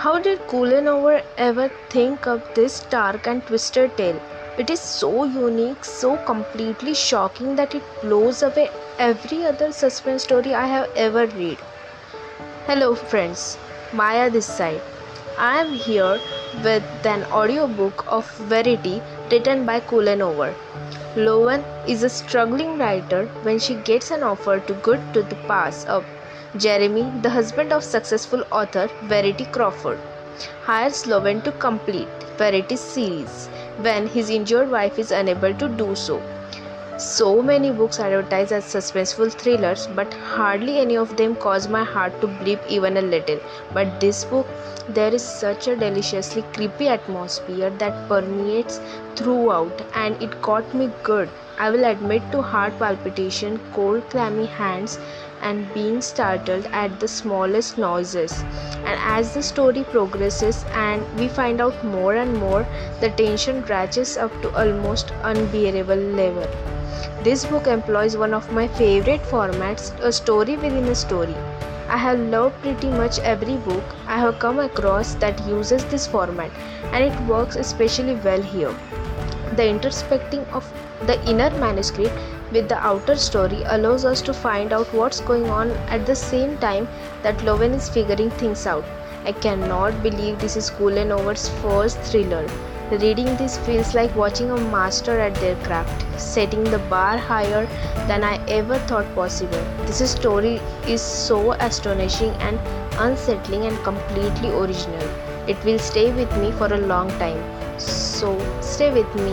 How did Colleen Hoover ever think up this dark and twisted tale? It is so unique, so completely shocking that it blows away every other suspense story I have ever read. Hello, friends, Maya this side. I am here with an audiobook of Verity written by Colleen Hoover. Lowen is a struggling writer when she gets an offer to good to the pass up. Jeremy, the husband of successful author Verity Crawford, hires Lowen to complete Verity's series when his injured wife is unable to do so. So many books advertise as suspenseful thrillers, but hardly any of them cause my heart to bleed even a little. But this book, there is such a deliciously creepy atmosphere that permeates throughout, and it got me good. I will admit to heart palpitation, cold, clammy hands, and being startled at the smallest noises. And as the story progresses and we find out more and more, the tension ratchets up to almost unbearable level. This book employs one of my favorite formats, a story within a story. I have loved pretty much every book I have come across that uses this format, and it works especially well here. The intersecting of the inner manuscript with the outer story allows us to find out what's going on at the same time that Lowen is figuring things out. I cannot believe this is Colleen Hoover's first thriller. Reading this feels like watching a master at their craft, setting the bar higher than I ever thought possible. This story is so astonishing and unsettling and completely original. It will stay with me for a long time. So, stay with me